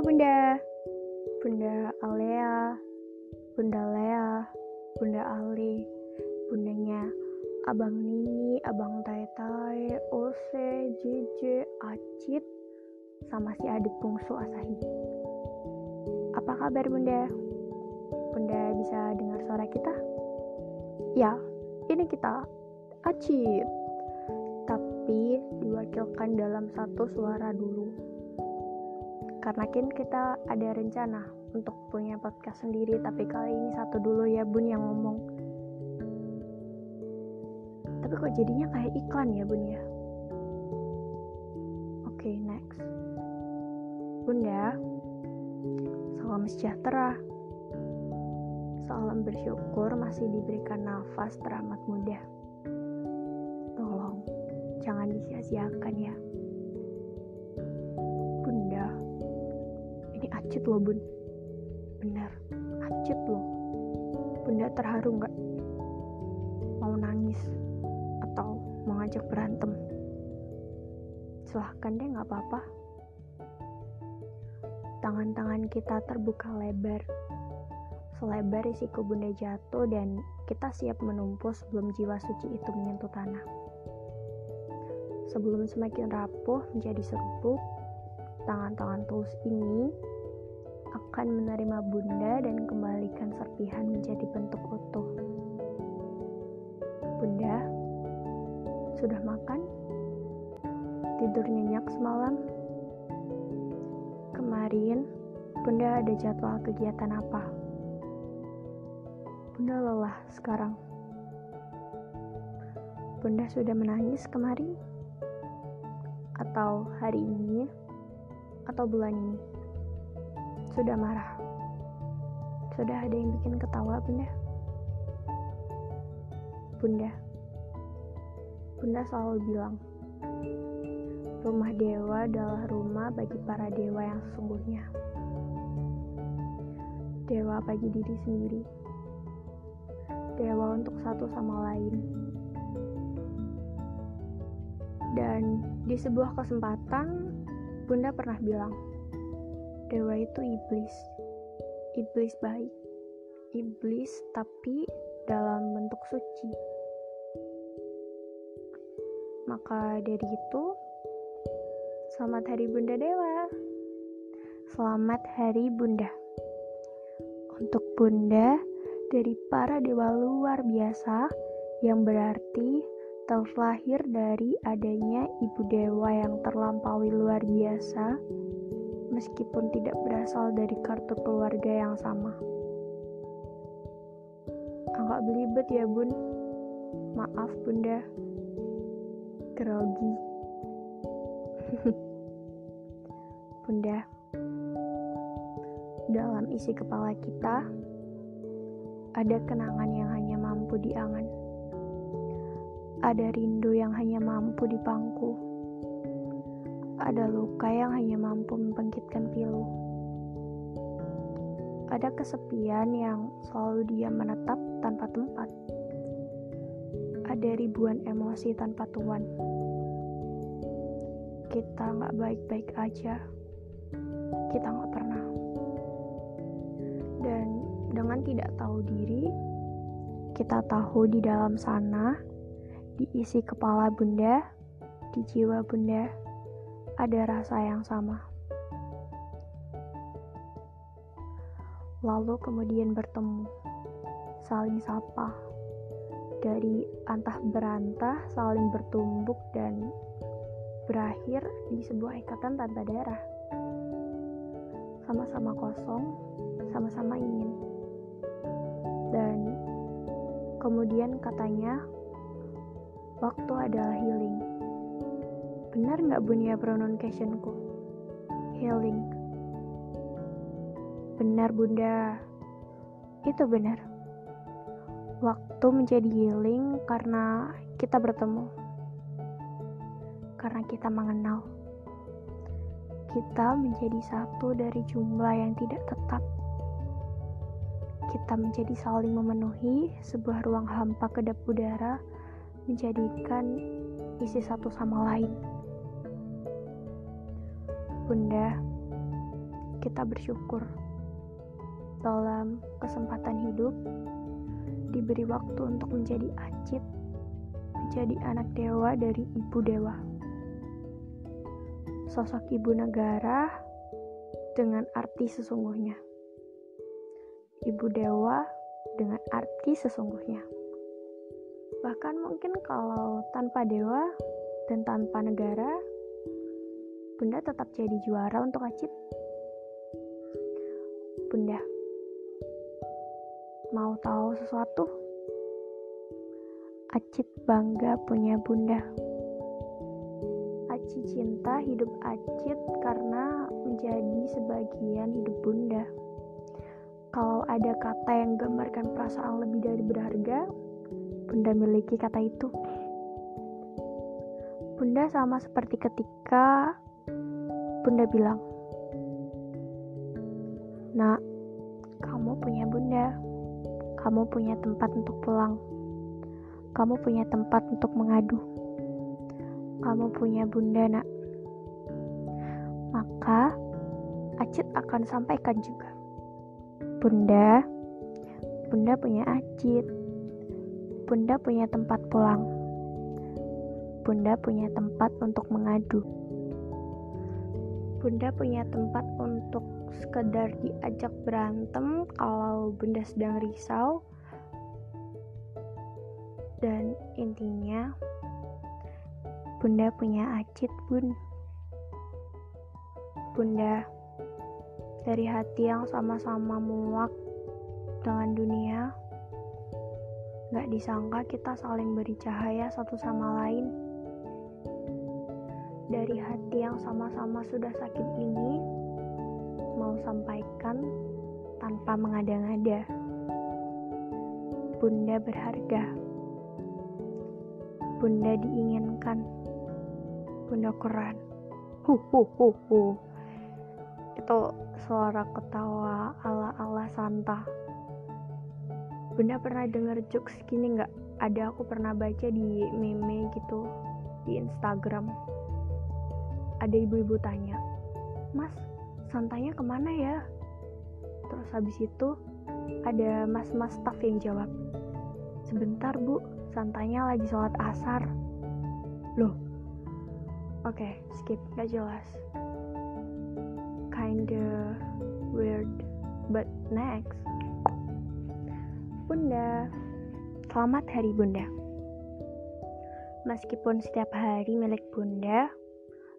Bunda. Bunda Alea, Bunda Lea, Bunda Ali, bundanya Abang Nini, Abang Tai Tai, Ose, JJ, Acit, sama si adik bungsu Asahi. Apa kabar Bunda? Bunda bisa dengar suara kita? Ya, ini kita, Acit. Tapi diwakilkan dalam satu suara dulu karena kan kita ada rencana untuk punya podcast sendiri tapi kali ini satu dulu ya bun yang ngomong. Tapi kok jadinya kayak iklan ya bun ya? Oke okay, next bunda salam sejahtera. Salam bersyukur masih diberikan nafas teramat mudah tolong jangan disia-siakan ya acit loh bun. Benar acit loh bunda terharu nggak? Mau nangis atau mau ngajak berantem? Silahkan deh nggak apa-apa. Tangan-tangan kita terbuka lebar. Selebar risiko bunda jatuh dan kita siap menumpuk sebelum jiwa suci itu menyentuh tanah. Sebelum semakin rapuh menjadi serbuk tangan-tangan tulus ini akan menerima bunda dan kembalikan serpihan menjadi bentuk utuh. Bunda, sudah makan? Tidur nyenyak semalam? Kemarin, Bunda ada jadwal kegiatan apa? Bunda lelah sekarang. Bunda sudah menangis kemarin? Atau hari ini? Atau bulan ini? Sudah marah. Sudah ada yang bikin ketawa, Bunda. Bunda. Bunda selalu bilang, rumah dewa adalah rumah bagi para dewa yang sesungguhnya. Dewa bagi diri sendiri. Dewa untuk satu sama lain. Dan di sebuah kesempatan, Bunda pernah bilang, dewa itu iblis. Iblis baik. Iblis tapi dalam bentuk suci. Maka dari itu selamat hari bunda dewa. Selamat hari bunda. Untuk bunda dari para dewa luar biasa yang berarti terlahir dari adanya ibu dewa yang terlampaui luar biasa meskipun tidak berasal dari kartu keluarga yang sama. Agak belibet ya bun, maaf bunda, grogi. bunda, dalam isi kepala kita ada kenangan yang hanya mampu diangan. Ada rindu yang hanya mampu dipangku ada luka yang hanya mampu membangkitkan pilu. Ada kesepian yang selalu dia menetap tanpa tempat. Ada ribuan emosi tanpa tuan. Kita nggak baik-baik aja. Kita nggak pernah. Dan dengan tidak tahu diri, kita tahu di dalam sana, diisi kepala bunda, di jiwa bunda, ada rasa yang sama. Lalu kemudian bertemu, saling sapa, dari antah berantah saling bertumbuk dan berakhir di sebuah ikatan tanpa darah. Sama-sama kosong, sama-sama ingin. Dan kemudian katanya, waktu adalah healing. Benar nggak bunyi pronunciationku? Healing. Benar bunda. Itu benar. Waktu menjadi healing karena kita bertemu. Karena kita mengenal. Kita menjadi satu dari jumlah yang tidak tetap. Kita menjadi saling memenuhi sebuah ruang hampa kedap udara menjadikan isi satu sama lain. Bunda, kita bersyukur dalam kesempatan hidup diberi waktu untuk menjadi acit, menjadi anak dewa dari ibu dewa. Sosok ibu negara dengan arti sesungguhnya. Ibu dewa dengan arti sesungguhnya. Bahkan mungkin kalau tanpa dewa dan tanpa negara, Bunda tetap jadi juara untuk Acit. Bunda, Mau tahu sesuatu? Acit bangga punya bunda. Acit cinta hidup Acit karena menjadi sebagian hidup bunda. Kalau ada kata yang gambarkan perasaan lebih dari berharga, bunda miliki kata itu. Bunda sama seperti ketika bunda bilang, Nak, kamu punya bunda kamu punya tempat untuk pulang. Kamu punya tempat untuk mengadu. Kamu punya bunda, nak. Maka, Acit akan sampaikan juga. Bunda, Bunda punya Acit. Bunda punya tempat pulang. Bunda punya tempat untuk mengadu. Bunda punya tempat untuk sekedar diajak berantem kalau bunda sedang risau. Dan intinya bunda punya acit bun. Bunda dari hati yang sama-sama muak dengan dunia gak disangka kita saling beri cahaya satu sama lain dari hati yang sama-sama sudah sakit ini mau sampaikan tanpa mengada-ngada. Bunda berharga. Bunda diinginkan. Bunda keren. Hu hu hu hu. Itu suara ketawa ala-ala Santa. Bunda pernah denger jokes gini nggak? Ada aku pernah baca di meme gitu di Instagram. Ada ibu-ibu tanya, Mas, santanya ke mana ya? Terus habis itu ada mas-mas staff yang jawab, sebentar bu, santanya lagi sholat asar. Loh, oke, okay, skip, gak jelas. Kinda weird, but next. Bunda, selamat hari Bunda. Meskipun setiap hari milik Bunda,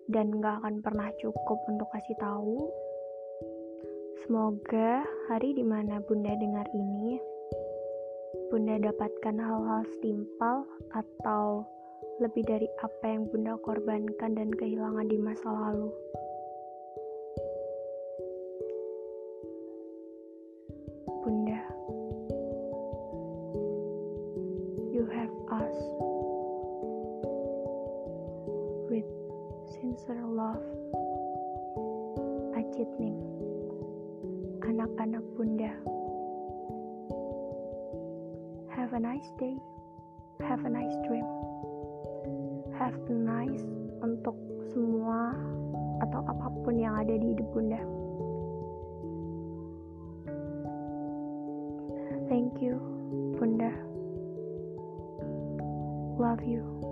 dan gak akan pernah cukup untuk kasih tahu. Semoga hari di mana Bunda dengar ini, Bunda dapatkan hal-hal setimpal atau lebih dari apa yang Bunda korbankan dan kehilangan di masa lalu. Sincere love. Acit Nim Anak-anak bunda Have a nice day Have a nice dream Have a nice untuk semua atau apa pun yang ada di hidup bunda Thank you, Bunda. Love you.